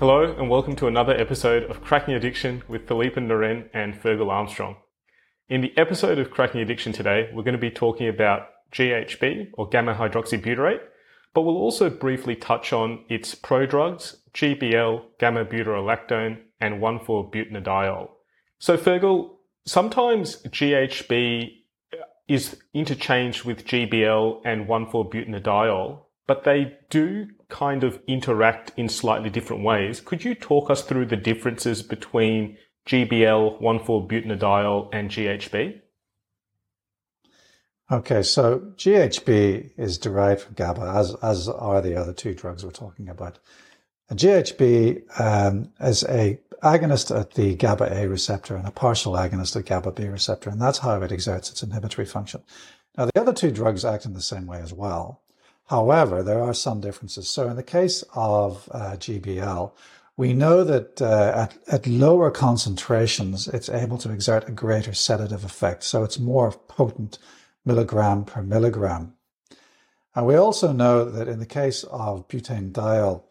Hello, and welcome to another episode of Cracking Addiction with Philippe Naren and Fergal Armstrong. In the episode of Cracking Addiction today, we're going to be talking about GHB, or gamma hydroxybutyrate, but we'll also briefly touch on its prodrugs, GBL, gamma butyrolactone, and 1,4-butanediol. So, Fergal, sometimes GHB is interchanged with GBL and 1,4-butanediol, but they do kind of interact in slightly different ways. Could you talk us through the differences between GBL, 1,4-butanediol, and GHB? Okay, so GHB is derived from GABA, as, as are the other two drugs we're talking about. And GHB um, is a agonist at the GABA A receptor and a partial agonist at GABA B receptor, and that's how it exerts its inhibitory function. Now, the other two drugs act in the same way as well. However, there are some differences. So, in the case of uh, GBL, we know that uh, at, at lower concentrations, it's able to exert a greater sedative effect. So, it's more potent milligram per milligram. And we also know that in the case of butane butanediol,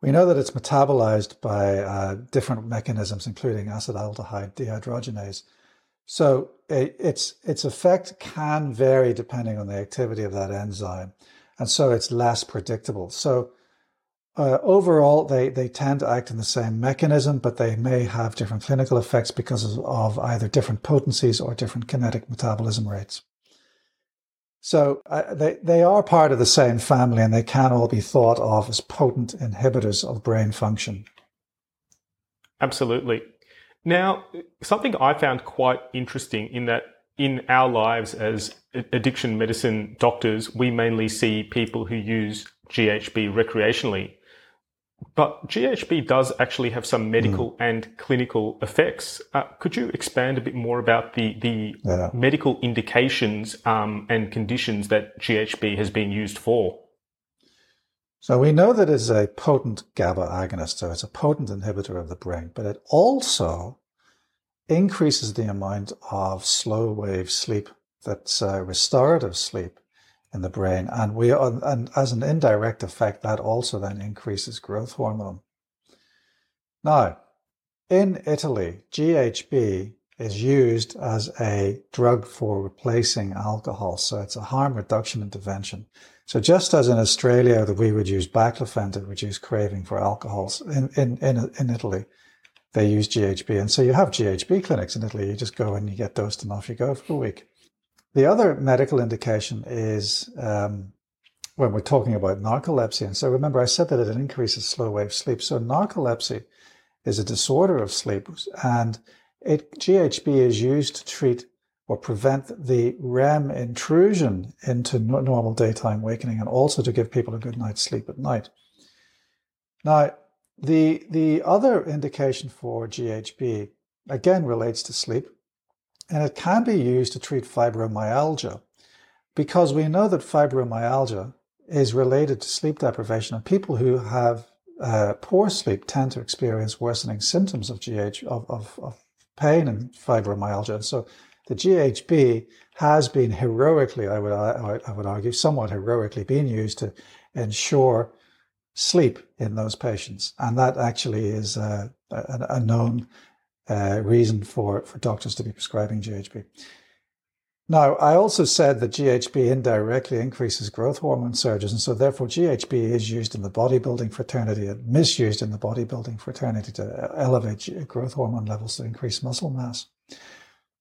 we know that it's metabolized by uh, different mechanisms, including acetaldehyde dehydrogenase. So it, its its effect can vary depending on the activity of that enzyme, and so it's less predictable. So uh, overall, they they tend to act in the same mechanism, but they may have different clinical effects because of either different potencies or different kinetic metabolism rates. So uh, they, they are part of the same family and they can all be thought of as potent inhibitors of brain function. Absolutely. Now, something I found quite interesting in that in our lives as addiction medicine doctors, we mainly see people who use GHB recreationally. But GHB does actually have some medical mm. and clinical effects. Uh, could you expand a bit more about the the yeah. medical indications um, and conditions that GHB has been used for? So we know that it's a potent GABA agonist, so it's a potent inhibitor of the brain, but it also increases the amount of slow wave sleep that's uh, restorative sleep in the brain. And we and as an indirect effect, that also then increases growth hormone. Now, in Italy, GHB is used as a drug for replacing alcohol. So it's a harm reduction intervention. So just as in Australia that we would use baclofen to reduce craving for alcohols, in, in, in, in Italy, they use GHB. And so you have GHB clinics in Italy. You just go and you get dosed and off you go for a week. The other medical indication is um, when we're talking about narcolepsy. And so remember, I said that it increases slow wave sleep. So narcolepsy is a disorder of sleep, and it, GHB is used to treat or prevent the REM intrusion into normal daytime wakening, and also to give people a good night's sleep at night. Now, the the other indication for GHB again relates to sleep and it can be used to treat fibromyalgia because we know that fibromyalgia is related to sleep deprivation, and people who have uh, poor sleep tend to experience worsening symptoms of GH of, of, of pain and fibromyalgia. So the GHB has been heroically, I would I would argue, somewhat heroically being used to ensure sleep in those patients, and that actually is a, a, a known uh, reason for, for doctors to be prescribing GHB. Now, I also said that GHB indirectly increases growth hormone surges, and so therefore GHB is used in the bodybuilding fraternity and misused in the bodybuilding fraternity to elevate growth hormone levels to increase muscle mass.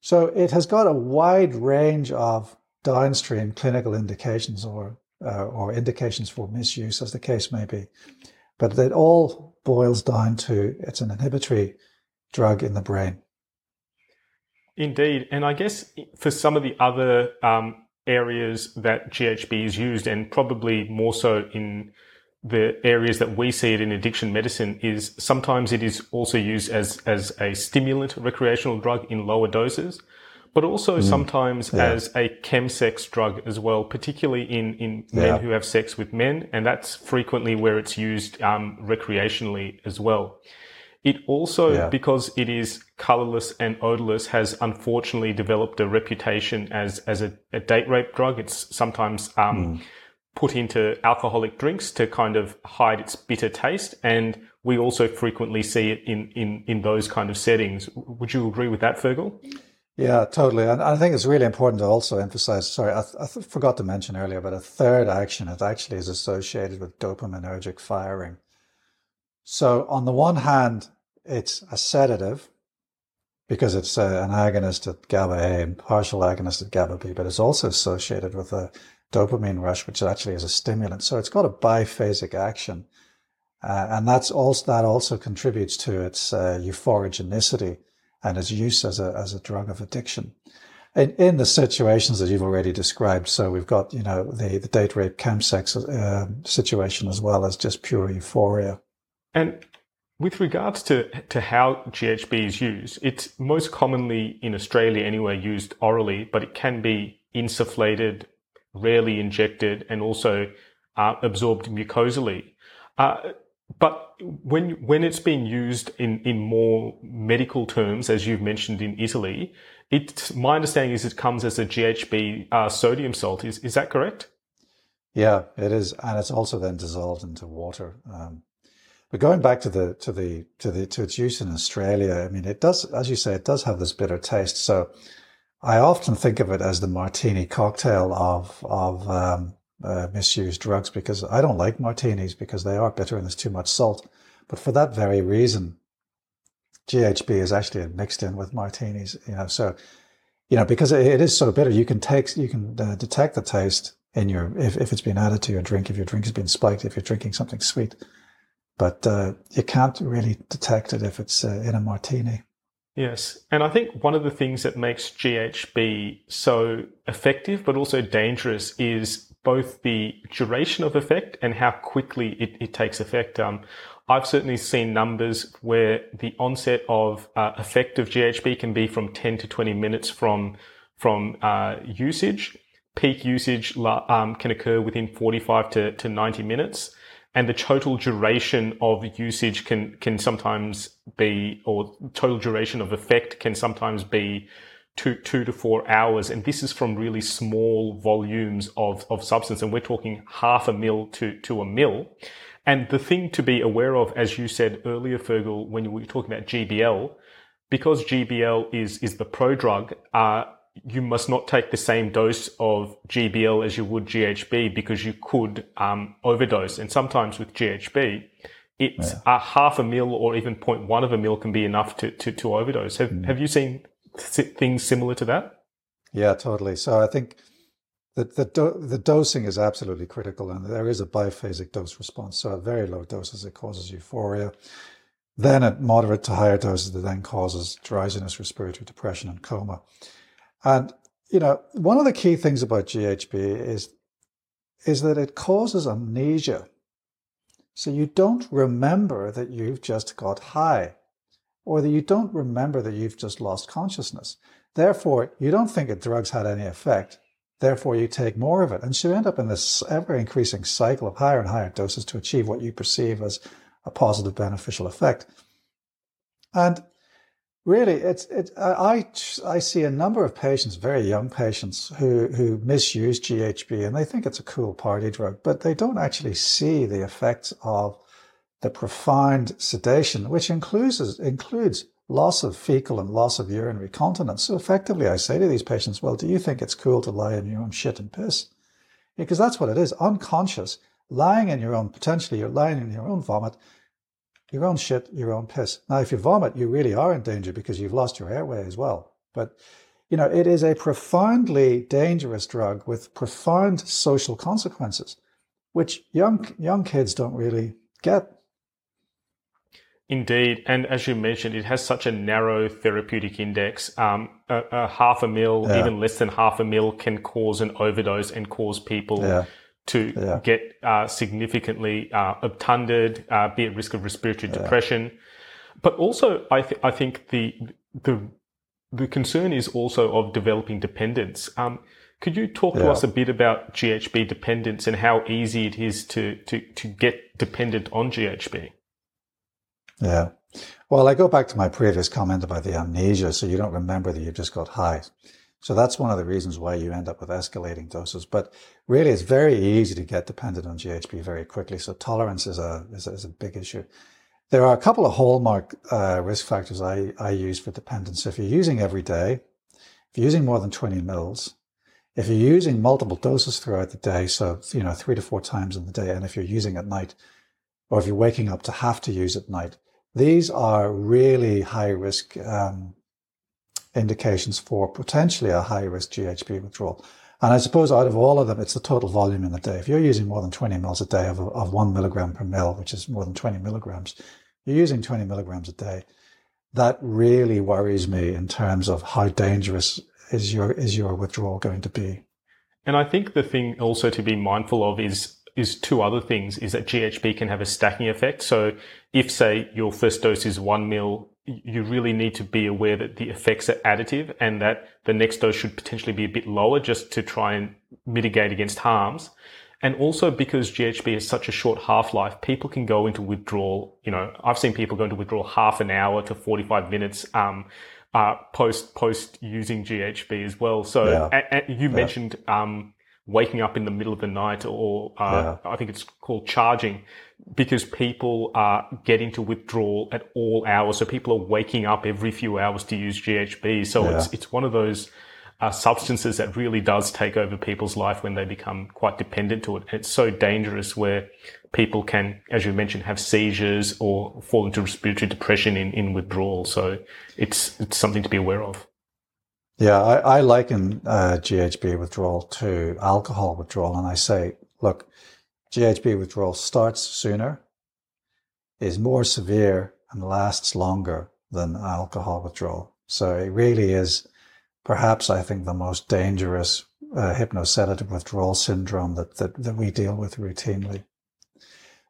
So it has got a wide range of downstream clinical indications or uh, or indications for misuse, as the case may be, but it all boils down to it's an inhibitory drug in the brain. Indeed. And I guess for some of the other um, areas that GHB is used, and probably more so in the areas that we see it in addiction medicine, is sometimes it is also used as, as a stimulant recreational drug in lower doses, but also mm. sometimes yeah. as a chemsex drug as well, particularly in, in yeah. men who have sex with men. And that's frequently where it's used um, recreationally as well. It also, yeah. because it is colorless and odorless, has unfortunately developed a reputation as as a, a date rape drug. It's sometimes um, mm. Put into alcoholic drinks to kind of hide its bitter taste. And we also frequently see it in, in, in those kind of settings. Would you agree with that, Fergal? Yeah, totally. And I think it's really important to also emphasize, sorry, I, I forgot to mention earlier, but a third action, it actually is associated with dopaminergic firing. So on the one hand, it's a sedative because it's uh, an agonist at GABA A and partial agonist at GABA B, but it's also associated with a dopamine rush, which actually is a stimulant. So it's got a biphasic action. Uh, and that's also, that also contributes to its uh, euphorogenicity and its use as a, as a drug of addiction. In, in the situations that you've already described, so we've got, you know, the, the date rape chemsex uh, situation as well as just pure euphoria. And with regards to, to how GHB is used, it's most commonly in Australia anyway used orally, but it can be insufflated rarely injected, and also uh, absorbed mucosally. Uh, but when when it's being used in, in more medical terms, as you've mentioned in Italy, it my understanding is it comes as a GHB uh, sodium salt. Is is that correct? Yeah, it is, and it's also then dissolved into water. Um, but going back to the to the to the to its use in Australia, I mean, it does, as you say, it does have this bitter taste. So I often think of it as the martini cocktail of of um, uh, misused drugs because I don't like martinis because they are bitter and there's too much salt. But for that very reason, GHB is actually mixed in with martinis. You know, so you know because it is so bitter, you can take you can uh, detect the taste in your if, if it's been added to your drink, if your drink has been spiked, if you're drinking something sweet. But uh, you can't really detect it if it's uh, in a martini. Yes. And I think one of the things that makes GHB so effective but also dangerous is both the duration of effect and how quickly it, it takes effect. Um, I've certainly seen numbers where the onset of uh, effective GHB can be from 10 to 20 minutes from from uh, usage. Peak usage um, can occur within 45 to, to 90 minutes. And the total duration of usage can can sometimes be or total duration of effect can sometimes be two two to four hours. And this is from really small volumes of of substance. And we're talking half a mil to to a mil. And the thing to be aware of as you said earlier fergal when you were talking about gbl because gbl is is the prodrug uh you must not take the same dose of GBL as you would GHB because you could um, overdose. And sometimes with GHB, it's yeah. a half a mil or even 0.1 of a mil can be enough to, to, to overdose. Have, mm. have you seen things similar to that? Yeah, totally. So I think the, the, do- the dosing is absolutely critical and there is a biphasic dose response. So at very low doses, it causes euphoria. Then at moderate to higher doses, it then causes drowsiness, respiratory depression, and coma. And, you know, one of the key things about GHB is, is that it causes amnesia. So you don't remember that you've just got high or that you don't remember that you've just lost consciousness. Therefore, you don't think that drug's had any effect. Therefore, you take more of it. And so you end up in this ever increasing cycle of higher and higher doses to achieve what you perceive as a positive beneficial effect. And Really, it's it. I I see a number of patients, very young patients, who who misuse GHB and they think it's a cool party drug, but they don't actually see the effects of the profound sedation, which includes includes loss of fecal and loss of urinary continence. So effectively, I say to these patients, "Well, do you think it's cool to lie in your own shit and piss?" Because that's what it is, unconscious, lying in your own potentially you're lying in your own vomit your own shit, your own piss. Now, if you vomit, you really are in danger because you've lost your airway as well. But, you know, it is a profoundly dangerous drug with profound social consequences, which young, young kids don't really get. Indeed, and as you mentioned, it has such a narrow therapeutic index. Um, a, a, half a mil, yeah. even less than half a mil, can cause an overdose and cause people yeah to yeah. get uh, significantly uh, obtunded, uh, be at risk of respiratory yeah. depression. But also, I, th- I think the the the concern is also of developing dependence. Um, could you talk yeah. to us a bit about GHB dependence and how easy it is to, to, to get dependent on GHB? Yeah. Well, I go back to my previous comment about the amnesia. So you don't remember that you've just got high. So that's one of the reasons why you end up with escalating doses. But really, it's very easy to get dependent on GHB very quickly. So tolerance is a is a, is a big issue. There are a couple of hallmark uh, risk factors I, I use for dependence. If you're using every day, if you're using more than 20 mils, if you're using multiple doses throughout the day, so you know three to four times in the day, and if you're using at night, or if you're waking up to have to use at night, these are really high risk um, indications for potentially a high risk GHB withdrawal. And I suppose out of all of them, it's the total volume in the day. If you're using more than 20 mils a day of, of one milligram per mil, which is more than 20 milligrams, you're using 20 milligrams a day. That really worries me in terms of how dangerous is your, is your withdrawal going to be. And I think the thing also to be mindful of is is two other things is that GHB can have a stacking effect. So if say your first dose is one mil you really need to be aware that the effects are additive and that the next dose should potentially be a bit lower just to try and mitigate against harms. And also because GHB has such a short half-life, people can go into withdrawal. You know, I've seen people go into withdrawal half an hour to 45 minutes, um, uh, post, post using GHB as well. So yeah. you yeah. mentioned, um, waking up in the middle of the night or, uh, yeah. I think it's called charging because people are getting to withdrawal at all hours. So people are waking up every few hours to use GHB. So yeah. it's, it's one of those uh, substances that really does take over people's life when they become quite dependent to it. It's so dangerous where people can, as you mentioned, have seizures or fall into respiratory depression in, in withdrawal. So it's, it's something to be aware of. Yeah, I, I liken uh, GHB withdrawal to alcohol withdrawal. And I say, look, GHB withdrawal starts sooner, is more severe, and lasts longer than alcohol withdrawal. So it really is perhaps, I think, the most dangerous uh, hypnosedative withdrawal syndrome that, that, that we deal with routinely.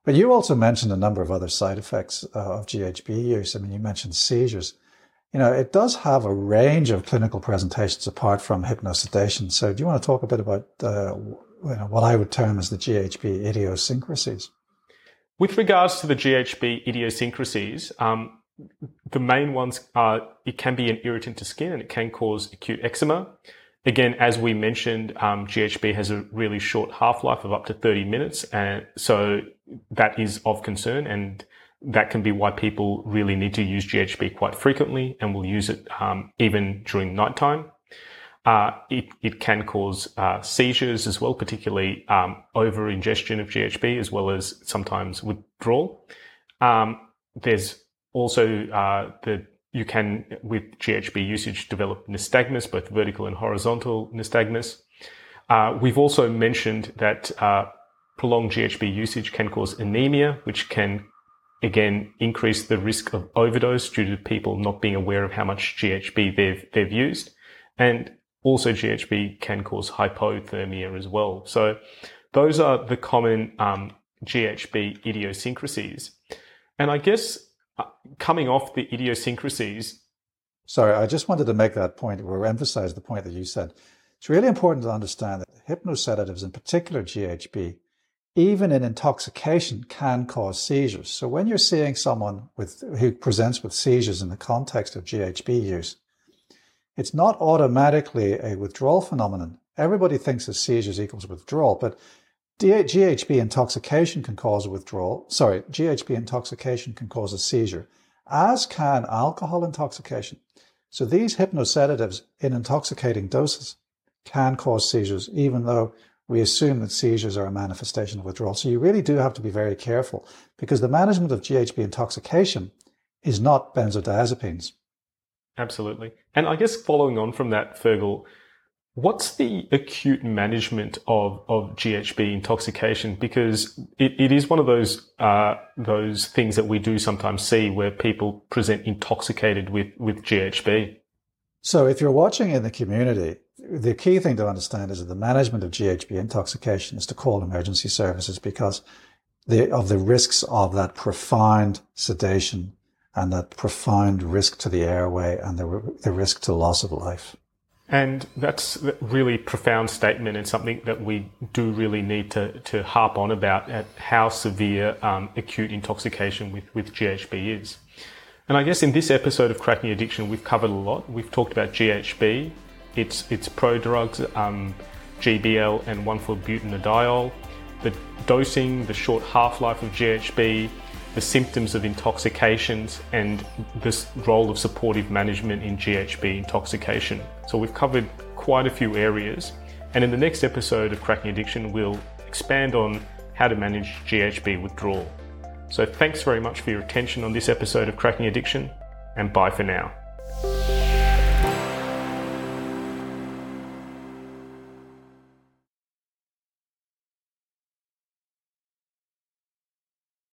But you also mentioned a number of other side effects uh, of GHB use. I mean, you mentioned seizures. You know, it does have a range of clinical presentations apart from hypnosedation. So do you want to talk a bit about uh, you know, what I would term as the GHB idiosyncrasies. With regards to the GHB idiosyncrasies, um, the main ones are it can be an irritant to skin and it can cause acute eczema. Again, as we mentioned, um, GHB has a really short half-life of up to 30 minutes. And so that is of concern and that can be why people really need to use GHB quite frequently and will use it um, even during nighttime. Uh, it, it can cause uh, seizures as well, particularly um, over ingestion of GHB, as well as sometimes withdrawal. Um, there's also uh, the you can with GHB usage develop nystagmus, both vertical and horizontal nystagmus. Uh, we've also mentioned that uh, prolonged GHB usage can cause anemia, which can again increase the risk of overdose due to people not being aware of how much GHB they've they've used. And also, GHB can cause hypothermia as well. So those are the common um, GHB idiosyncrasies. And I guess uh, coming off the idiosyncrasies. Sorry, I just wanted to make that point or emphasize the point that you said. It's really important to understand that hypnosedatives, in particular GHB, even in intoxication can cause seizures. So when you're seeing someone with, who presents with seizures in the context of GHB use, it's not automatically a withdrawal phenomenon. Everybody thinks that seizures equals withdrawal, but GHB intoxication can cause a withdrawal. Sorry, GHB intoxication can cause a seizure, as can alcohol intoxication. So these hypnosedatives in intoxicating doses can cause seizures, even though we assume that seizures are a manifestation of withdrawal. So you really do have to be very careful because the management of GHB intoxication is not benzodiazepines. Absolutely. And I guess following on from that, Fergal, what's the acute management of, of GHB intoxication? Because it, it is one of those, uh, those things that we do sometimes see where people present intoxicated with, with GHB. So if you're watching in the community, the key thing to understand is that the management of GHB intoxication is to call emergency services because the, of the risks of that profound sedation and that profound risk to the airway and the, the risk to loss of life. And that's a really profound statement and something that we do really need to, to harp on about at how severe um, acute intoxication with, with GHB is. And I guess in this episode of Cracking Addiction, we've covered a lot. We've talked about GHB, its its prodrugs, um, GBL and 1,4-butanediol, the dosing, the short half-life of GHB, the symptoms of intoxications, and this role of supportive management in GHB intoxication. So we've covered quite a few areas, and in the next episode of Cracking Addiction, we'll expand on how to manage GHB withdrawal. So thanks very much for your attention on this episode of Cracking Addiction, and bye for now.